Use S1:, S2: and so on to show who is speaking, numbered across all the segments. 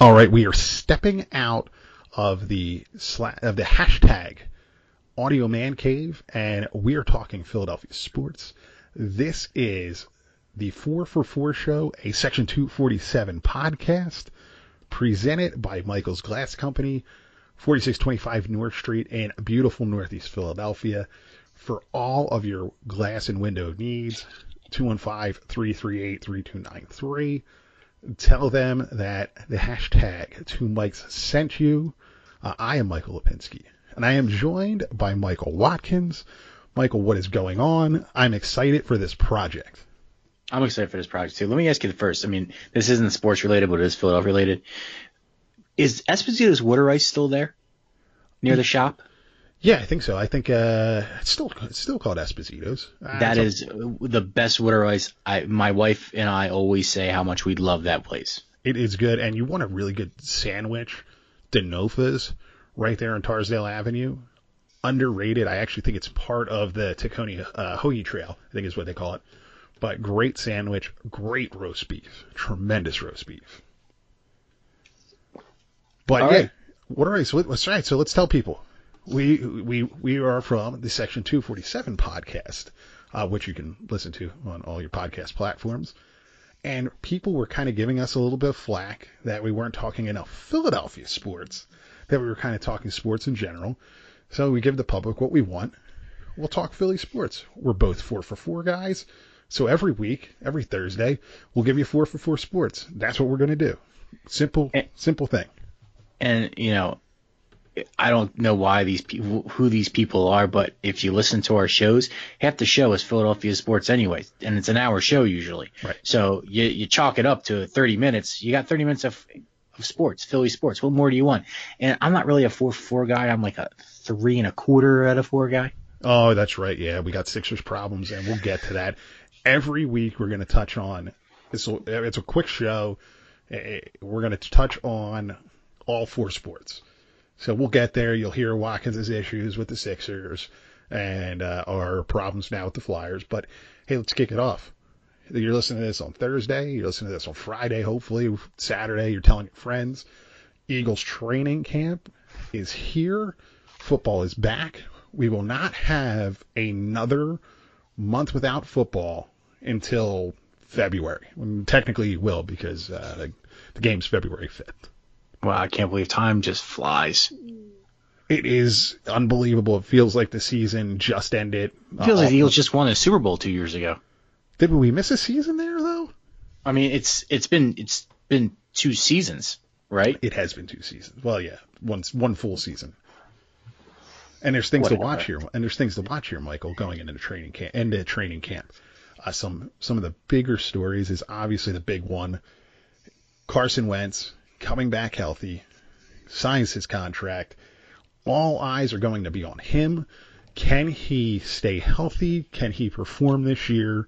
S1: All right, we are stepping out of the sla- of the hashtag Audio Man Cave, and we are talking Philadelphia sports. This is the Four for Four Show, a Section 247 podcast, presented by Michael's Glass Company, 4625 North Street in beautiful Northeast Philadelphia. For all of your glass and window needs, 215 338 3293 tell them that the hashtag two Mikes sent you. Uh, I am Michael Lipinski, and I am joined by Michael Watkins. Michael, what is going on? I'm excited for this project.
S2: I'm excited for this project too. Let me ask you the first. I mean, this isn't sports related, but it is Philadelphia related. Is Esposito's water ice still there near the shop?
S1: Yeah, I think so. I think uh, it's still it's still called Esposito's. Uh,
S2: That is the best water ice. I, my wife and I always say how much we love that place.
S1: It is good, and you want a really good sandwich. Denofa's right there on Torresdale Avenue. Underrated. I actually think it's part of the Tacony uh, Hoagie Trail. I think is what they call it. But great sandwich, great roast beef, tremendous roast beef. But
S2: All
S1: yeah,
S2: right.
S1: what are I? So let's right. So let's tell people we we we are from the Section 247 podcast, uh, which you can listen to on all your podcast platforms. And people were kind of giving us a little bit of flack that we weren't talking enough Philadelphia sports, that we were kind of talking sports in general. So we give the public what we want. We'll talk Philly sports. We're both four for four guys. So every week, every Thursday, we'll give you four for four sports. That's what we're going to do. Simple,
S2: Eh.
S1: simple thing.
S2: And you know, I don't know why these people, who these people are, but if you listen to our shows, half the show is Philadelphia sports anyway, and it's an hour show usually.
S1: Right.
S2: So you you chalk it up to 30 minutes. You got 30 minutes of of sports, Philly sports. What more do you want? And I'm not really a four four guy. I'm like a three and a quarter out of four guy.
S1: Oh, that's right. Yeah, we got Sixers problems, and we'll get to that. Every week, we're going to touch on. It's a, it's a quick show. Eh, We're going to touch on all four sports. So we'll get there. You'll hear Watkins' issues with the Sixers and uh, our problems now with the Flyers. But hey, let's kick it off. You're listening to this on Thursday. You're listening to this on Friday, hopefully Saturday. You're telling your friends. Eagles training camp is here. Football is back. We will not have another month without football until February. Technically, you will because uh, the game's February 5th.
S2: Wow, I can't believe time just flies.
S1: It is unbelievable. It feels like the season just ended.
S2: It feels
S1: Uh,
S2: like the Eagles just won a Super Bowl two years ago.
S1: Did we miss a season there though?
S2: I mean, it's it's been it's been two seasons, right?
S1: It has been two seasons. Well, yeah, one one full season. And there's things to watch here. And there's things to watch here, Michael, going into the training camp. Into training camp. Uh, some some of the bigger stories is obviously the big one. Carson Wentz coming back healthy, signs his contract. All eyes are going to be on him. Can he stay healthy? Can he perform this year?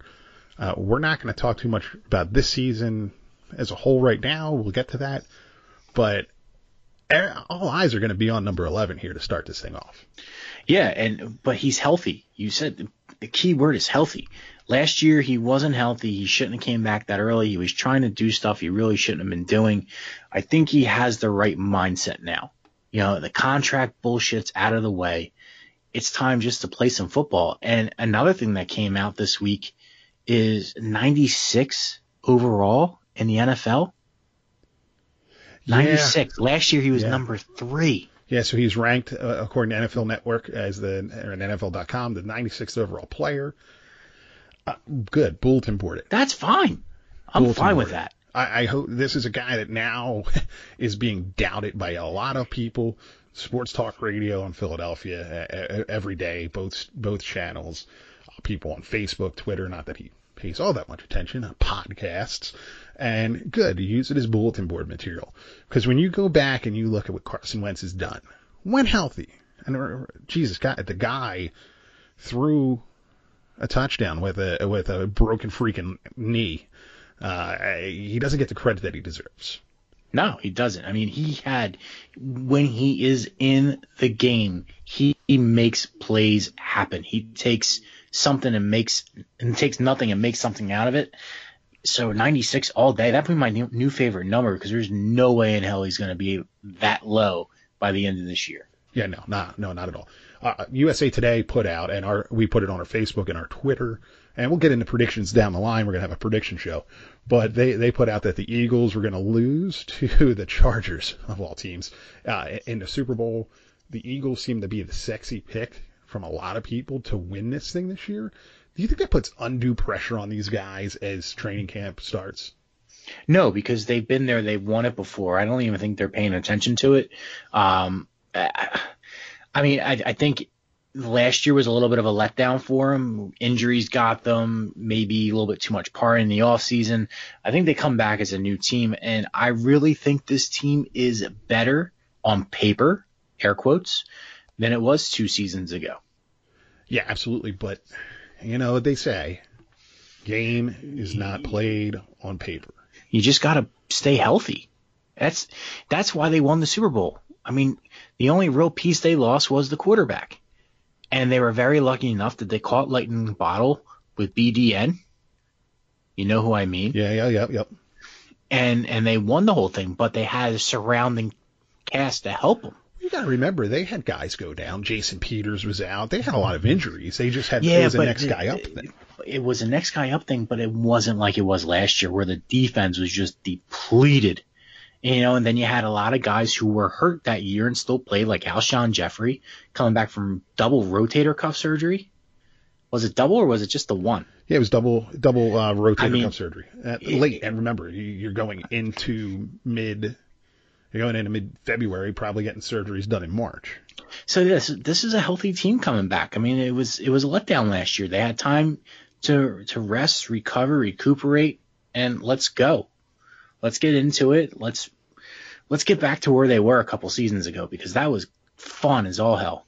S1: Uh, we're not going to talk too much about this season as a whole right now. We'll get to that. But all eyes are going to be on number 11 here to start this thing off.
S2: Yeah, and but he's healthy. You said the key word is healthy. Last year he wasn't healthy. He shouldn't have came back that early. He was trying to do stuff he really shouldn't have been doing. I think he has the right mindset now. You know, the contract bullshit's out of the way. It's time just to play some football. And another thing that came out this week is 96 overall in the NFL. 96. Last year he was
S1: Yeah.
S2: number three.
S1: Yeah, so he's ranked, uh, according to NFL Network, as the, or NFL.com, the 96th overall player. Uh, good. Bulletin board it.
S2: That's fine. I'm
S1: Bulletin
S2: fine with that.
S1: I, I hope this is a guy that now is being doubted by a lot of people. Sports talk radio in Philadelphia every day, both both channels. Uh, people on Facebook, Twitter. Not that he pays all that much attention. Uh, podcasts, and good. You use it as bulletin board material because when you go back and you look at what Carson Wentz has done, when healthy, and Jesus, God, the guy threw a touchdown with a with a broken freaking knee. Uh, he doesn't get the credit that he deserves.
S2: No, he doesn't. I mean, he had when he is in the game, he, he makes plays happen. He takes something and makes and takes nothing and makes something out of it. so 96 all day. That'd be my new, new favorite number because there's no way in hell he's going to be that low by the end of this year.
S1: Yeah, no, not no, not at all. Uh, USA Today put out, and our we put it on our Facebook and our Twitter, and we'll get into predictions down the line. We're gonna have a prediction show, but they they put out that the Eagles were gonna lose to the Chargers of all teams uh, in the Super Bowl. The Eagles seem to be the sexy pick from a lot of people to win this thing this year. Do you think that puts undue pressure on these guys as training camp starts?
S2: No, because they've been there, they've won it before. I don't even think they're paying attention to it. Um, I, I mean, I, I think last year was a little bit of a letdown for them. Injuries got them, maybe a little bit too much par in the offseason. I think they come back as a new team, and I really think this team is better on paper, air quotes, than it was two seasons ago.
S1: Yeah, absolutely. But you know what they say game is not played on paper.
S2: You just got to stay healthy. That's that's why they won the Super Bowl. I mean, the only real piece they lost was the quarterback. And they were very lucky enough that they caught lightning in the bottle with BDN. You know who I mean?
S1: Yeah, yeah, yeah, yep.
S2: And and they won the whole thing, but they had a surrounding cast to help them.
S1: You got to remember they had guys go down. Jason Peters was out. They had a lot of injuries. They just had yeah, it was the next guy up thing.
S2: It was a next guy up thing, but it wasn't like it was last year where the defense was just depleted. You know, and then you had a lot of guys who were hurt that year and still played, like Alshon Jeffery, coming back from double rotator cuff surgery. Was it double or was it just the one?
S1: Yeah, it was double double uh, rotator I mean, cuff surgery. Uh, late, and remember, you're going into mid you're going into mid February, probably getting surgeries done in March.
S2: So this this is a healthy team coming back. I mean, it was it was a letdown last year. They had time to to rest, recover, recuperate, and let's go. Let's get into it. Let's let's get back to where they were a couple seasons ago because that was fun as all hell.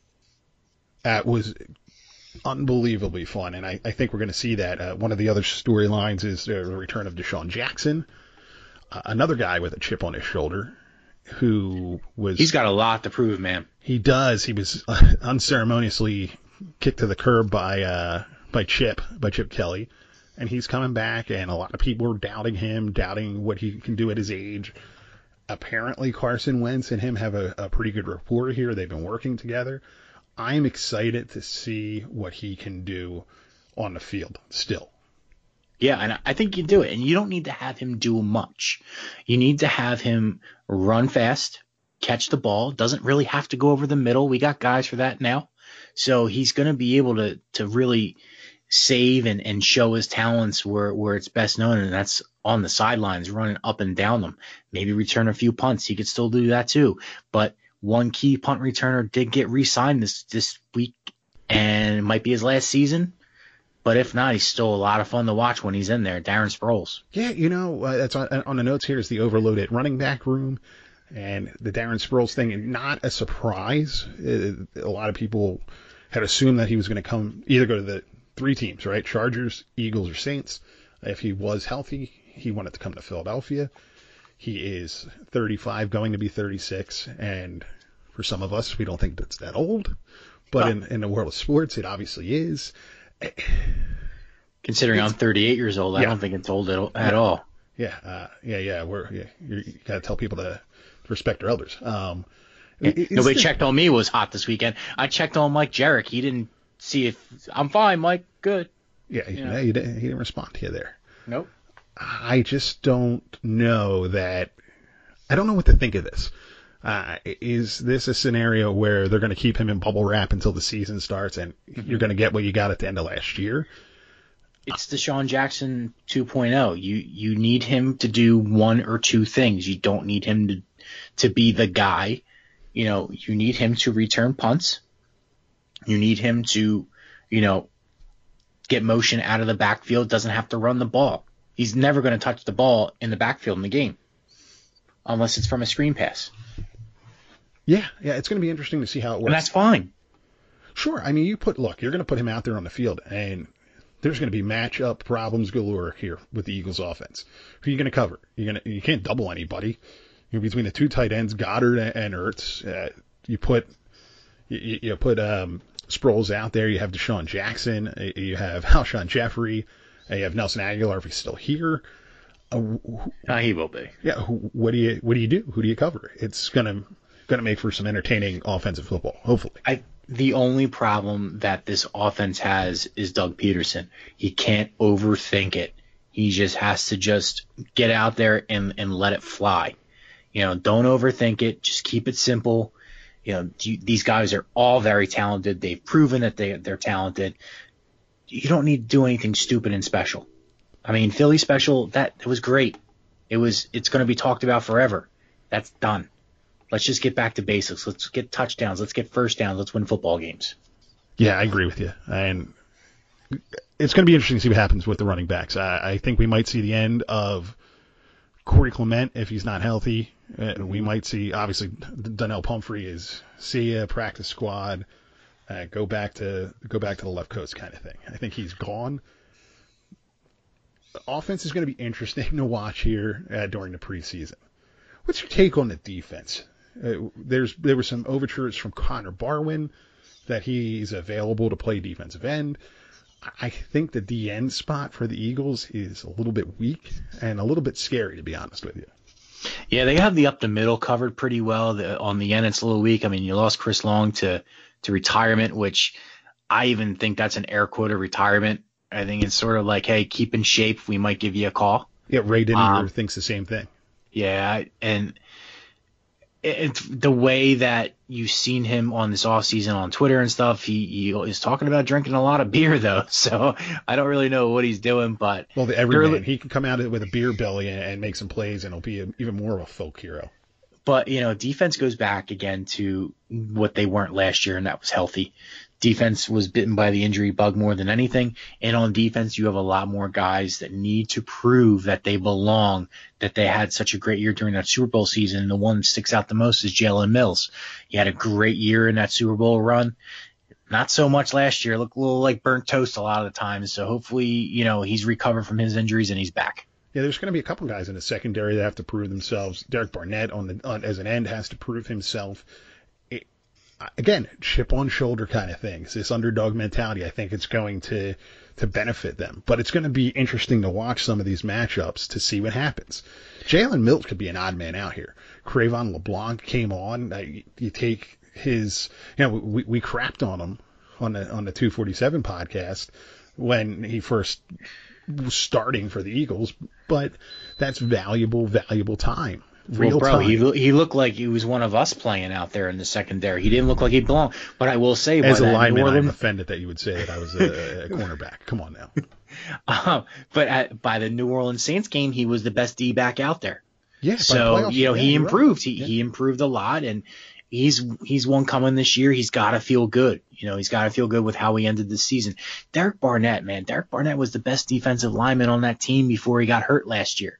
S1: That was unbelievably fun, and I, I think we're going to see that. Uh, one of the other storylines is the return of DeSean Jackson, uh, another guy with a chip on his shoulder who was.
S2: He's got a lot to prove, man.
S1: He does. He was uh, unceremoniously kicked to the curb by uh, by Chip by Chip Kelly, and he's coming back. And a lot of people are doubting him, doubting what he can do at his age. Apparently, Carson Wentz and him have a, a pretty good rapport here. They've been working together. I'm excited to see what he can do on the field still.
S2: Yeah, and I think you do it. And you don't need to have him do much. You need to have him run fast, catch the ball. Doesn't really have to go over the middle. We got guys for that now. So he's going to be able to to really save and, and show his talents where, where it's best known, and that's on the sidelines, running up and down them. Maybe return a few punts. He could still do that too. But one key punt returner did get re-signed this this week, and it might be his last season. But if not, he's still a lot of fun to watch when he's in there. Darren Sproles.
S1: Yeah, you know, uh, that's on, on the notes here is the overloaded running back room and the Darren Sproles thing. Not a surprise. Uh, a lot of people had assumed that he was going to come either go to the three teams, right? Chargers, Eagles, or Saints. If he was healthy, he wanted to come to Philadelphia. He is 35, going to be 36, and for some of us, we don't think that's that old. But in, in the world of sports, it obviously is.
S2: Considering I'm 38 years old, I don't think it's old at, at all.
S1: Yeah, uh, yeah, yeah. We're yeah, you got to tell people to respect their elders. Um,
S2: Nobody checked on me was hot this weekend. I checked on Mike Jarek. He didn't see if I'm fine, Mike. Good.
S1: Yeah, you know? he, didn't, he didn't respond to you there.
S2: Nope.
S1: I just don't know that. I don't know what to think of this. Uh, is this a scenario where they're going to keep him in bubble wrap until the season starts and mm-hmm. you're going to get what you got at the end of last year?
S2: It's DeSean Jackson 2.0. You you need him to do one or two things. You don't need him to to be the guy. You know, you need him to return punts. You need him to, you know, get motion out of the backfield. Doesn't have to run the ball. He's never going to touch the ball in the backfield in the game, unless it's from a screen pass.
S1: Yeah, yeah, it's going to be interesting to see how it works.
S2: And that's fine.
S1: Sure. I mean, you put look, you're going to put him out there on the field, and there's going to be matchup problems galore here with the Eagles' offense. Who are you going to cover? You're going to you can't double anybody. You're between the two tight ends, Goedert and Ertz. Uh, you put you, you put um, Sproles out there. You have DeSean Jackson. You have Alshon Jeffery. You have Nelson Agholor if he's still here. Uh, wh-
S2: Uh, he will be.
S1: yeah, who, what do you what do you do? Who do you cover? It's gonna gonna make for some entertaining offensive football, hopefully.
S2: I the only problem that this offense has is Doug Pederson. He can't overthink it. He just has to just get out there and and let it fly. You know, don't overthink it. Just keep it simple. You know, you, these guys are all very talented. They've proven that they they're talented. You don't need to do anything stupid and special. I mean, Philly special that it was great. It was it's going to be talked about forever. That's done. Let's just get back to basics. Let's get touchdowns. Let's get first downs. Let's win football games.
S1: Yeah, I agree with you, and it's going to be interesting to see what happens with the running backs. I, I think we might see the end of Corey Clement if he's not healthy. Uh, we might see obviously Donnel Pumphrey is see ya practice squad, uh, go back to go back to the left coast kind of thing. I think he's gone. The offense is going to be interesting to watch here uh, during the preseason. What's your take on the defense? Uh, there's there were some overtures from Connor Barwin that he's available to play defensive end. I think the DN spot for the Eagles is a little bit weak and a little bit scary, to be honest with you.
S2: Yeah, they have the up the middle covered pretty well. The, on the end, it's a little weak. I mean, you lost Chris Long to to retirement, which I even think that's an air quote of retirement. I think it's sort of like, hey, keep in shape. We might give you a call.
S1: Yeah, Ray Dinier
S2: Um,
S1: thinks the same thing.
S2: Yeah, and it's the way that you've seen him on this off season on Twitter and stuff. He, he is talking about drinking a lot of beer though, so I don't really know what he's doing, but
S1: Well, the everyman, he can come out with a beer belly and, and make some plays, and he'll be a, even more of a folk hero.
S2: but you know, defense goes back again to what they weren't last year, and that was healthy. Defense was bitten by the injury bug more than anything, and on defense, you have a lot more guys that need to prove that they belong, that they had such a great year during that Super Bowl season. And the one that sticks out the most is Jalen Mills. He had a great year in that Super Bowl run. Not so much last year. Looked a little like burnt toast a lot of the times. So hopefully, you know, he's recovered from his injuries and he's back.
S1: Yeah, there's going to be a couple guys in the secondary that have to prove themselves. Derek Barnett on the on, as an end has to prove himself. Again, chip on shoulder kind of things. This underdog mentality, I think it's going to to benefit them. But it's going to be interesting to watch some of these matchups to see what happens. Jalen Mills could be an odd man out here. Cre'Von LeBlanc came on. Uh, you, you take his, you know, we, we crapped on him on the on the 247 podcast when he first was starting for the Eagles, but that's valuable, valuable time. Real
S2: well, bro,
S1: time.
S2: he he looked like he was one of us playing out there in the secondary. He didn't look like he belonged. But I will say,
S1: As a lineman, I'm offended that you would say that I was a, a cornerback. Come on now.
S2: Um, but at, by the New Orleans Saints game, he was the best D back out there.
S1: Yeah.
S2: So you know
S1: yeah,
S2: he
S1: you're right.
S2: improved. He
S1: Yeah.
S2: he improved a lot, and he's he's one coming this year. He's got to feel good. You know he's got to feel good with how he ended the season. Derek Barnett, man, Derek Barnett was the best defensive lineman on that team before he got hurt last year.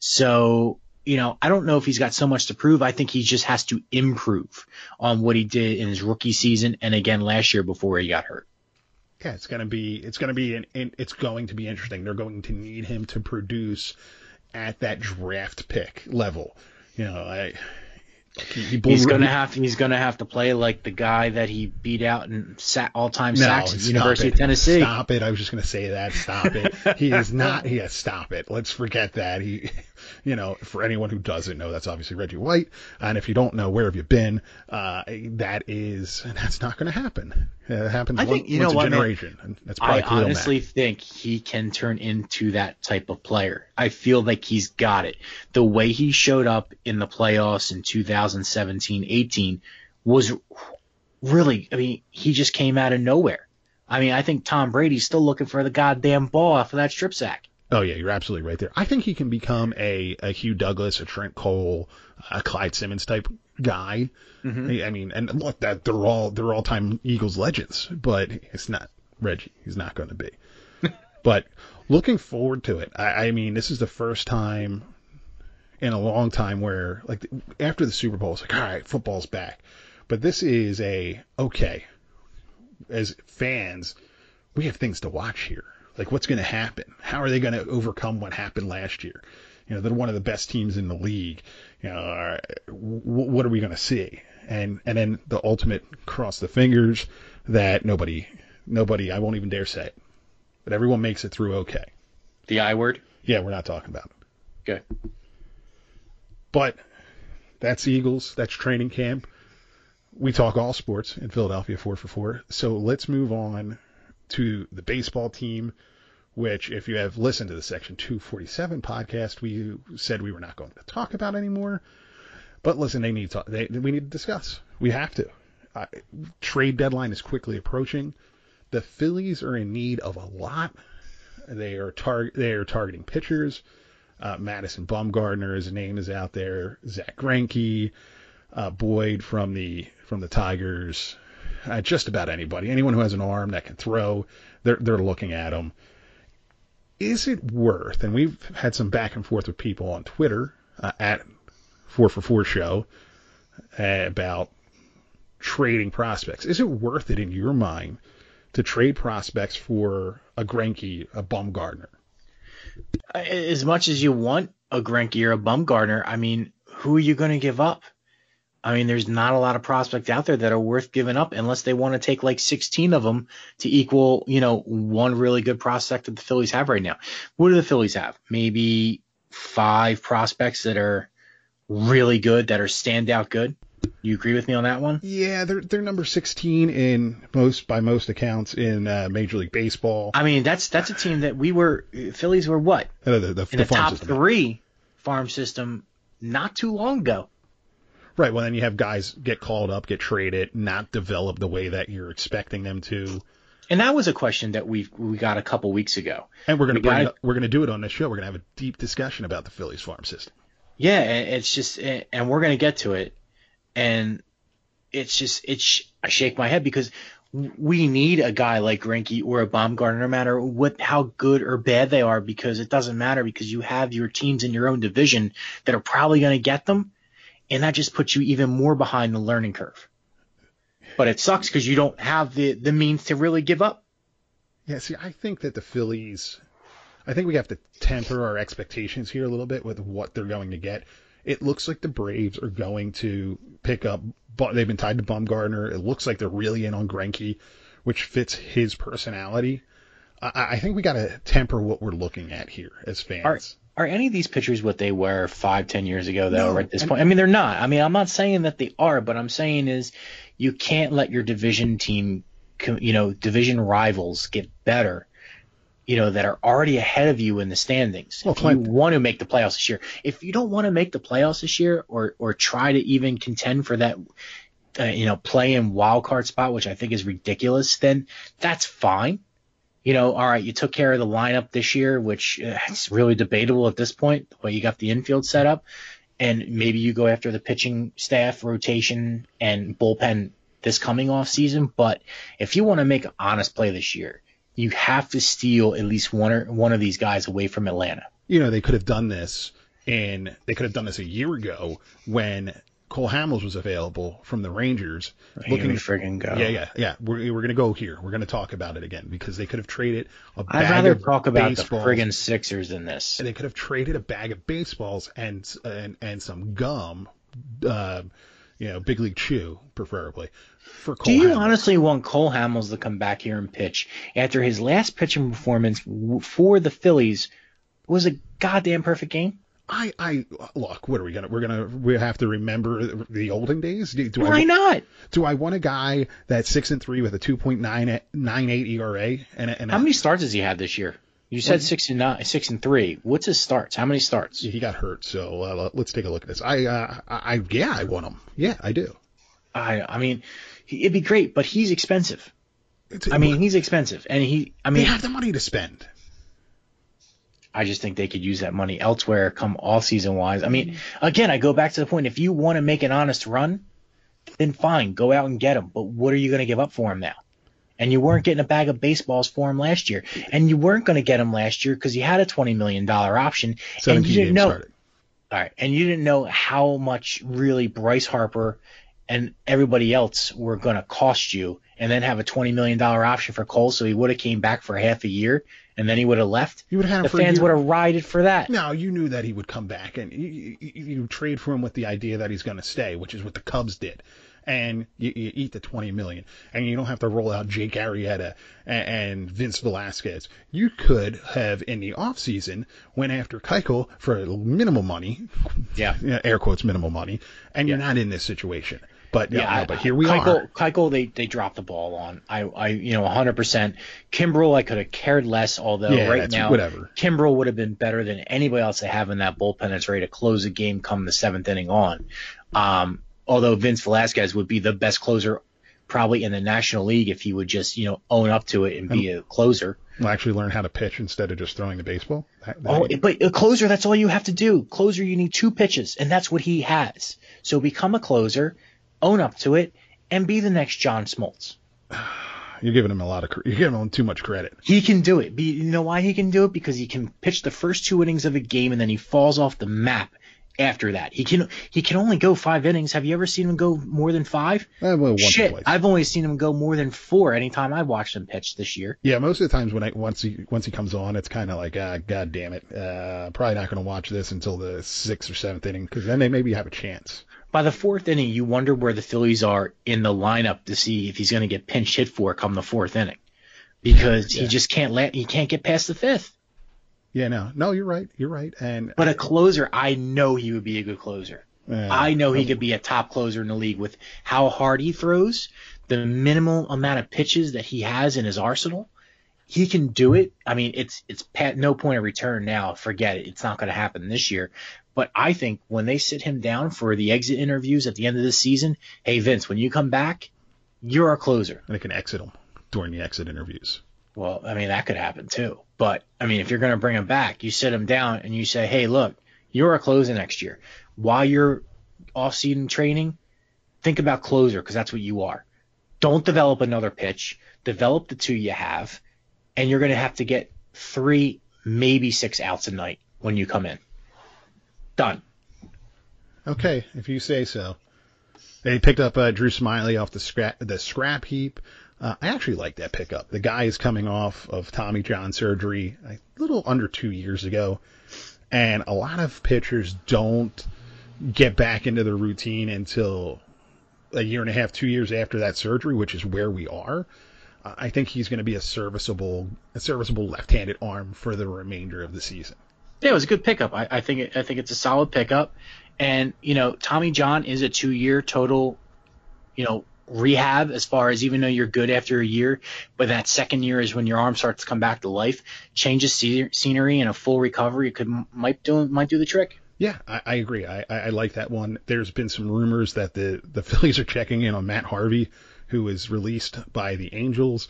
S2: So you know I don't know if he's got so much to prove. I think he just has to improve on what he did in his rookie season and again last year before he got hurt.
S1: Yeah, it's gonna be it's gonna be an, it's going to be interesting. They're going to need him to produce at that draft pick level. You know, I he, he
S2: He's gonna have to, he's gonna have to play like the guy that he beat out in sa- all-time
S1: No,
S2: sacks at
S1: stop
S2: University
S1: it.
S2: of Tennessee.
S1: Stop it. I was just going to say that. Stop it. He is not. He Yeah, stop it. Let's forget that. He, you know, for anyone who doesn't know, that's obviously Reggie White. And if you don't know, where have you been? Uh, that is, that's not going to happen. Uh, It happens
S2: I
S1: one-
S2: think- you
S1: once
S2: know
S1: a
S2: what, man?
S1: generation. And that's probably
S2: I
S1: Khalil
S2: honestly
S1: Mack.
S2: think he can turn into that type of player. I feel like he's got it. The way he showed up in the playoffs in 2017-18 was really, I mean, he just came out of nowhere. I mean, I think Tom Brady's still looking for the goddamn ball off of that strip sack.
S1: Oh yeah, you're absolutely right there. I think he can become a, a Hugh Douglas, a Trent Cole, a Clyde Simmons type guy. Mm-hmm. I mean, and look, that they're all they're all time Eagles legends, but it's not Reggie. He's not going to be. but looking forward to it. I, I mean, this is the first time in a long time where, like, after the Super Bowl, it's like, all right, football's back. But this is a okay. As fans, we have things to watch here. Like, what's going to happen? How are they going to overcome what happened last year? You know, they're one of the best teams in the league. You know, right, w- what are we going to see? And and then the ultimate cross the fingers that nobody, nobody, I won't even dare say it, but everyone makes it through okay.
S2: The I word.
S1: Yeah, we're not talking about it.
S2: Okay.
S1: But that's Eagles. That's training camp. We talk all sports in Philadelphia 4 for 4. So let's move on to the baseball team, which, if you have listened to the Section 247 podcast, we said we were not going to talk about anymore. But listen, they need to, they, we need to discuss. We have to. Uh, trade deadline is quickly approaching. The Phillies are in need of a lot. They are tar- they are targeting pitchers. Uh, Madison Bumgarner, his name is out there. Zach Greinke, uh, Boyd from the from the Tigers. Uh, just about anybody, anyone who has an arm that can throw, they're they're looking at them. Is it worth? And we've had some back and forth with people on Twitter uh, at Four for Four Show uh, about trading prospects. Is it worth it in your mind to trade prospects for a Greinke, a Bumgarner?
S2: As much as you want a Greinke or a Bumgarner, I mean, who are you going to give up? I mean, there's not a lot of prospects out there that are worth giving up unless they want to take like 16 of them to equal, you know, one really good prospect that the Phillies have right now. What do the Phillies have? Maybe five prospects that are really good, that are standout good. You agree with me on that one?
S1: Yeah, they're they're number 16 in most by most accounts in uh, Major League Baseball.
S2: I mean, that's that's a team that we were Phillies were what
S1: Uh, the, the,
S2: in
S1: the
S2: the, top
S1: system.
S2: three farm system not too long ago.
S1: Right. Well, then you have guys get called up, get traded, not develop the way that you're expecting them to.
S2: And that was a question that we we got a couple weeks ago.
S1: And we're gonna
S2: We got
S1: bring
S2: it.
S1: up, we're gonna do it on this show. We're gonna have a deep discussion about the Phillies farm system.
S2: Yeah, it's just, and we're gonna get to it, and it's just, it's, I shake my head because we need a guy like Greinke or a Bumgarner, no matter what, how good or bad they are, because it doesn't matter because you have your teams in your own division that are probably gonna get them, and that just puts you even more behind the learning curve. But it sucks because you don't have the the means to really give up.
S1: Yeah. See, I think that the Phillies. I think we have to temper our expectations here a little bit with what they're going to get. It looks like the Braves are going to pick up. But they've been tied to Bumgarner. It looks like they're really in on Greinke, which fits his personality. I, I think we got to temper what we're looking at here as fans.
S2: Are any of these pitchers what they were five, ten years ago, though,
S1: No,
S2: at this point? I mean, they're not. I mean, I'm not saying that they are, but I'm saying is you can't let your division team, you know, division rivals get better, you know, that are already ahead of you in the standings.
S1: Well,
S2: if you want to make the playoffs this year, if you don't want to make the playoffs this year, or or try to even contend for that, uh, you know, play in wild card spot, which I think is ridiculous, then that's fine you know, all right, you took care of the lineup this year, which uh, it's really debatable at this point, the way you got the infield set up. And maybe you go after the pitching staff rotation and bullpen this coming off season. But if you want to make an honest play this year, you have to steal at least one or one of these guys away from Atlanta.
S1: you know, they could have done this and they could have done this a year ago when Cole Hamels was available from the Rangers.
S2: Here we friggin' go.
S1: Yeah, yeah, yeah. We're, we're going to go here. We're going to talk about it again because they could have traded a
S2: I'd rather
S1: of
S2: talk about
S1: baseballs.
S2: the friggin' Sixers than this.
S1: They could have traded a bag of baseballs and and, and some gum, uh, you know, big league chew, preferably, for Cole
S2: Do you
S1: Hamels.
S2: honestly want Cole Hamels to come back here and pitch after his last pitching performance for the Phillies was a goddamn perfect game?
S1: I, I look. What are we gonna? We're gonna. We have to remember the olden days. Do, do
S2: Why
S1: I,
S2: not?
S1: Do I want a guy that's six and three with a two point nine nine eight ERA and a, and a,
S2: How many starts does he have this year? You said six and nine, six and three. What's his starts? How many starts?
S1: he got hurt? So uh, let's take a look at this. I, uh, I, I yeah, I want him. Yeah, I do.
S2: I, I mean, he, it'd be great, but he's expensive.
S1: It's-
S2: I mean, he's expensive, and he. I mean, they
S1: have the money to spend.
S2: I just think they could use that money elsewhere, come off season wise. I mean, again, I go back to the point: if you want to make an honest run, then fine, go out and get him. But what are you going to give up for him now? And you weren't getting a bag of baseballs for him last year, and you weren't going to get him last year because you had a twenty million dollar option, and you didn't know.
S1: started.
S2: All right, and you didn't know how much really Bryce Harper and everybody else were going to cost you, and then have a twenty million dollar option for Cole, so he would have came back for half a year, and then he would have left.
S1: You would have
S2: The fans would have rided for that.
S1: No, you knew that he would come back, and you, you, you trade for him with the idea that he's going to stay, which is what the Cubs did. and you, you eat the 20 million, and you don't have to roll out Jake Arrieta and, and Vince Velasquez. You could have in the off season went after Keuchel for minimal money,
S2: Yeah.
S1: air quotes minimal money, and you're not in this situation. But yeah, no, but here we
S2: Keuchel,
S1: are.
S2: Keuchel, they they dropped the ball on. I, I, you know, 100%. Kimbrel, I could have cared less. Although
S1: Yeah,
S2: right now,
S1: whatever.
S2: Kimbrel would have been better than anybody else they have in that bullpen that's ready to close a game come the seventh inning on. Um, although Vince Velasquez would be the best closer probably in the National League if he would just you know own up to it and be a closer.
S1: We'll actually learn how to pitch instead of just throwing the baseball. That- that-
S2: Oh, but a closer, that's all you have to do. Closer, you need two pitches, and that's what he has. So become a closer, own up to it, and be the next John Smoltz.
S1: you're giving him a lot of you're giving him too much credit.
S2: He can do it. Be, you know why he can do it? Because he can pitch the first two innings of a game, and then he falls off the map after that. He can he can only go five innings. Have you ever seen him go more than five?
S1: Eh, well,
S2: Shit. I've only seen him go more than four anytime I watched him pitch this year.
S1: Yeah, most of the times when I once he once he comes on, it's kind of like, ah, god damn it, uh, probably not going to watch this until the sixth or seventh inning because then they maybe have a chance.
S2: By the fourth inning, you wonder where the Phillies are in the lineup to see if he's going to get pinch hit for come the fourth inning, because
S1: Yeah.
S2: he just can't let he can't get past the fifth.
S1: Yeah, no, no, you're right, you're right, and
S2: But a closer, I know he would be a good closer.
S1: uh,
S2: I know he could be a top closer in the league with how hard he throws, the minimal amount of pitches that he has in his arsenal. He can do it. I mean, it's it's pat no point of return now. Forget it. It's not going to happen this year. But I think when they sit him down for the exit interviews at the end of the season, hey Vince, when you come back, you're our closer.
S1: and they can exit him during the exit interviews.
S2: Well, I mean that could happen too. But I mean, if you're going to bring him back, you sit him down and you say, "Hey, look, you're a closer next year. While you're off-season training, think about closer because that's what you are. Don't develop another pitch. Develop the two you have, and you're going to have to get three, maybe six outs a night when you come in. Done.
S1: Okay, if you say so. They picked up uh, Drew Smyly off the scrap the scrap heap. Uh, I actually like that pickup. The guy is coming off of Tommy John surgery a little under two years ago, and a lot of pitchers don't get back into the routine until a year and a half, two years after that surgery, which is where we are. Uh, I think he's going to be a serviceable, a serviceable left-handed arm for the remainder of the season.
S2: Yeah, it was a good pickup. I, I think it, I think it's a solid pickup, and you know Tommy John is a two-year total, you know, rehab as far as even though you're good after a year, but that second year is when your arm starts to come back to life, changes scenery and a full recovery could might do might do the trick.
S1: Yeah, I, I agree. I, I I like that one. There's been some rumors that the, the Phillies are checking in on Matt Harvey, who was released by the Angels.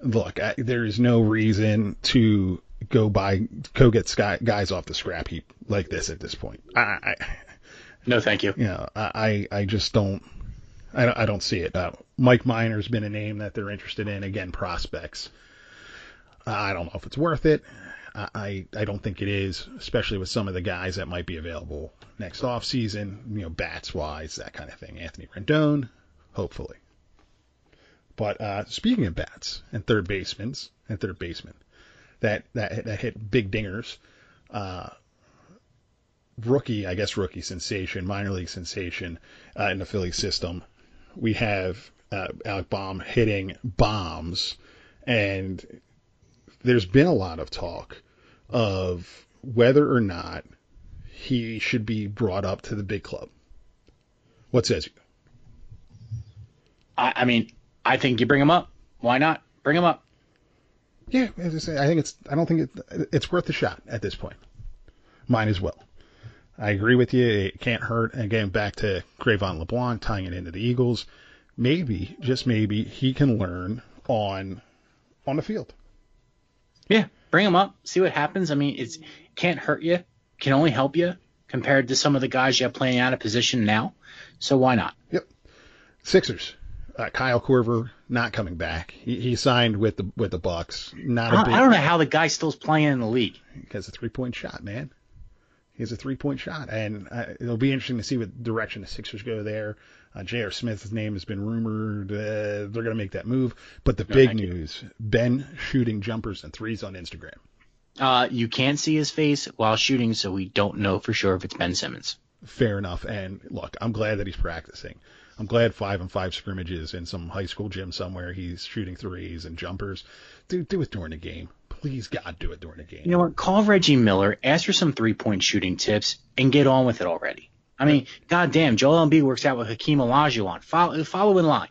S1: Look, I, there is no reason to go buy go get sky, guys off the scrap heap like this at this point. I, I
S2: No, thank you.
S1: you know, I I just don't. I don't, I don't see it. Uh, Mike Minor's been a name that they're interested in. Again, prospects. I don't know if it's worth it. I, I I don't think it is, especially with some of the guys that might be available next off season. You know, bats wise, that kind of thing. Anthony Rendon, hopefully. But uh, speaking of bats and third basemen and third basemen, that that that hit big dingers. Uh, rookie, I guess rookie sensation, minor league sensation uh, in the Philly system. We have uh, Alec Bohm hitting bombs, and there's been a lot of talk of whether or not he should be brought up to the big club. What says you?
S2: I, I mean, I think you bring him up. Why not? Bring him up.
S1: Yeah, as I say, I think it's. I don't think it, it's worth the shot at this point. Mine as well. I agree with you. It can't hurt. And getting back to Cre'Von LeBlanc, tying it into the Eagles, maybe, just maybe, he can learn on on the field.
S2: Yeah, bring him up. See what happens. I mean, it's can't hurt you. Can only help you compared to some of the guys you have playing out of position now. So why not? Yep.
S1: Sixers. Uh, Kyle Korver not coming back. He, he signed with the with the Bucks. Not
S2: I
S1: a big
S2: I don't know how the guy still playing in the league.
S1: He has a three point shot, man. He has a three point shot, and uh, it'll be interesting to see what direction the Sixers go there. Uh, J.R. Smith's name has been rumored. Uh, they're going to make that move. But the
S2: No,
S1: big
S2: thank you.
S1: news Ben shooting jumpers and threes on Instagram.
S2: Uh, you can't see his face while shooting, so we don't know for sure if it's Ben Simmons.
S1: Fair enough. And look, I'm glad that he's practicing. I'm glad five and five scrimmages in some high school gym somewhere. He's shooting threes and jumpers. Do do it during the game. Please God, do it during the game.
S2: You know what? Call Reggie Miller, ask for some three point shooting tips, and get on with it already. I mean, goddamn, Joel Embiid works out with Hakeem Olajuwon. Follow, follow in line.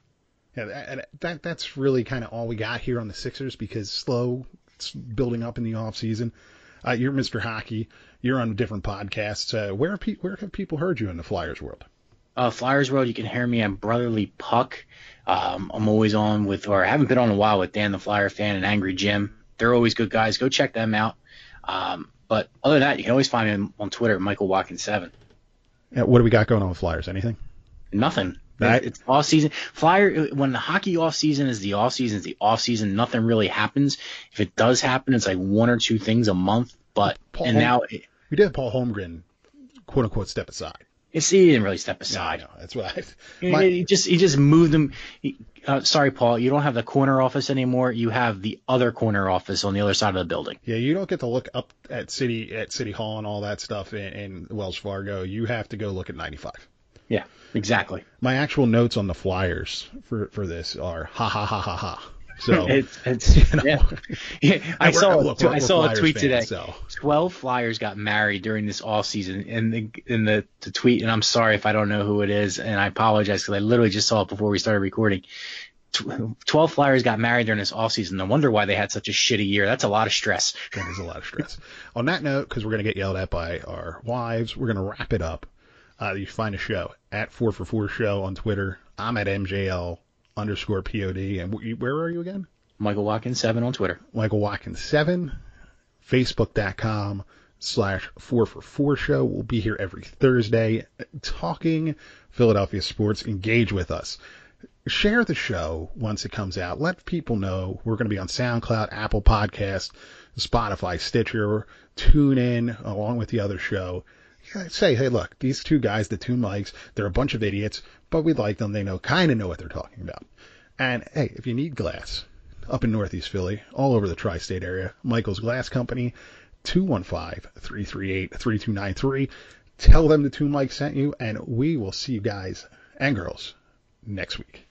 S1: Yeah, and that that's really kind of all we got here on the Sixers because slow, it's building up in the off season. Uh, you're Mr. Hockey. You're on different podcasts. Uh, where pe- where have people heard you in the Flyers world?
S2: Uh, Flyers world, you can hear me on Brotherly Puck. Um, I'm always on with, or I haven't been on in a while with Dan the Flyer fan and Angry Jim. They're always good guys. Go check them out. Um, but other than that, you can always find me on Twitter, Michael Watkins seven.
S1: Yeah, what do we got going on with Flyers? Anything?
S2: Nothing.
S1: Right.
S2: It's off season. Flyer when the hockey off season is the off season is the off season. Nothing really happens. If it does happen, it's like one or two things a month. But
S1: Paul
S2: and
S1: Holm-
S2: now it,
S1: We did Paul Holmgren, quote unquote, step aside.
S2: It's he didn't really step aside.
S1: know. That's what I.
S2: He-
S1: My-
S2: he just he just moved them. he- uh, sorry, Paul. You don't have the corner office anymore. You have the other corner office on the other side of the building.
S1: Yeah, you don't get to look up at city at City Hall and all that stuff in, in Wells Fargo. You have to go look at 95.
S2: Yeah, exactly.
S1: My actual notes on the Flyers for for this are ha ha ha ha ha. So
S2: it's, it's
S1: you know,
S2: yeah. Yeah, I
S1: we're-
S2: saw
S1: look, we're-
S2: I saw a tweet
S1: fans,
S2: today.
S1: so.
S2: Twelve Flyers got married during this off season, and the in the, the tweet, and I'm sorry if I don't know who it is, and I apologize because I literally just saw it before we started recording. Twelve Flyers got married during this off season. No wonder why they had such a shitty year. That's a lot of stress.
S1: That is a lot of stress. On that note, because we're going to get yelled at by our wives, we're going to wrap it up. Uh, you find a show at 4 for 4 show on Twitter. I'm at MJL underscore POD. And wh- where are you again?
S2: Michael Watkins seven on Twitter.
S1: Michael Watkins 7, Facebook.com slash 4 for 4 show. We'll be here every Thursday uh, talking Philadelphia sports. Engage with us. Share the show once it comes out. Let people know we're going to be on SoundCloud, Apple Podcast, Spotify, Stitcher. Tune in along with the other show. Say, hey, look, these two guys, the two Mikes, they're a bunch of idiots, but we like them. They know, kind of know what they're talking about. And hey, if you need glass up in Northeast Philly, all over the tri-state area, Michael's Glass Company, 215-338-3293. Tell them the two Mikes sent you, and we will see you guys and girls next week.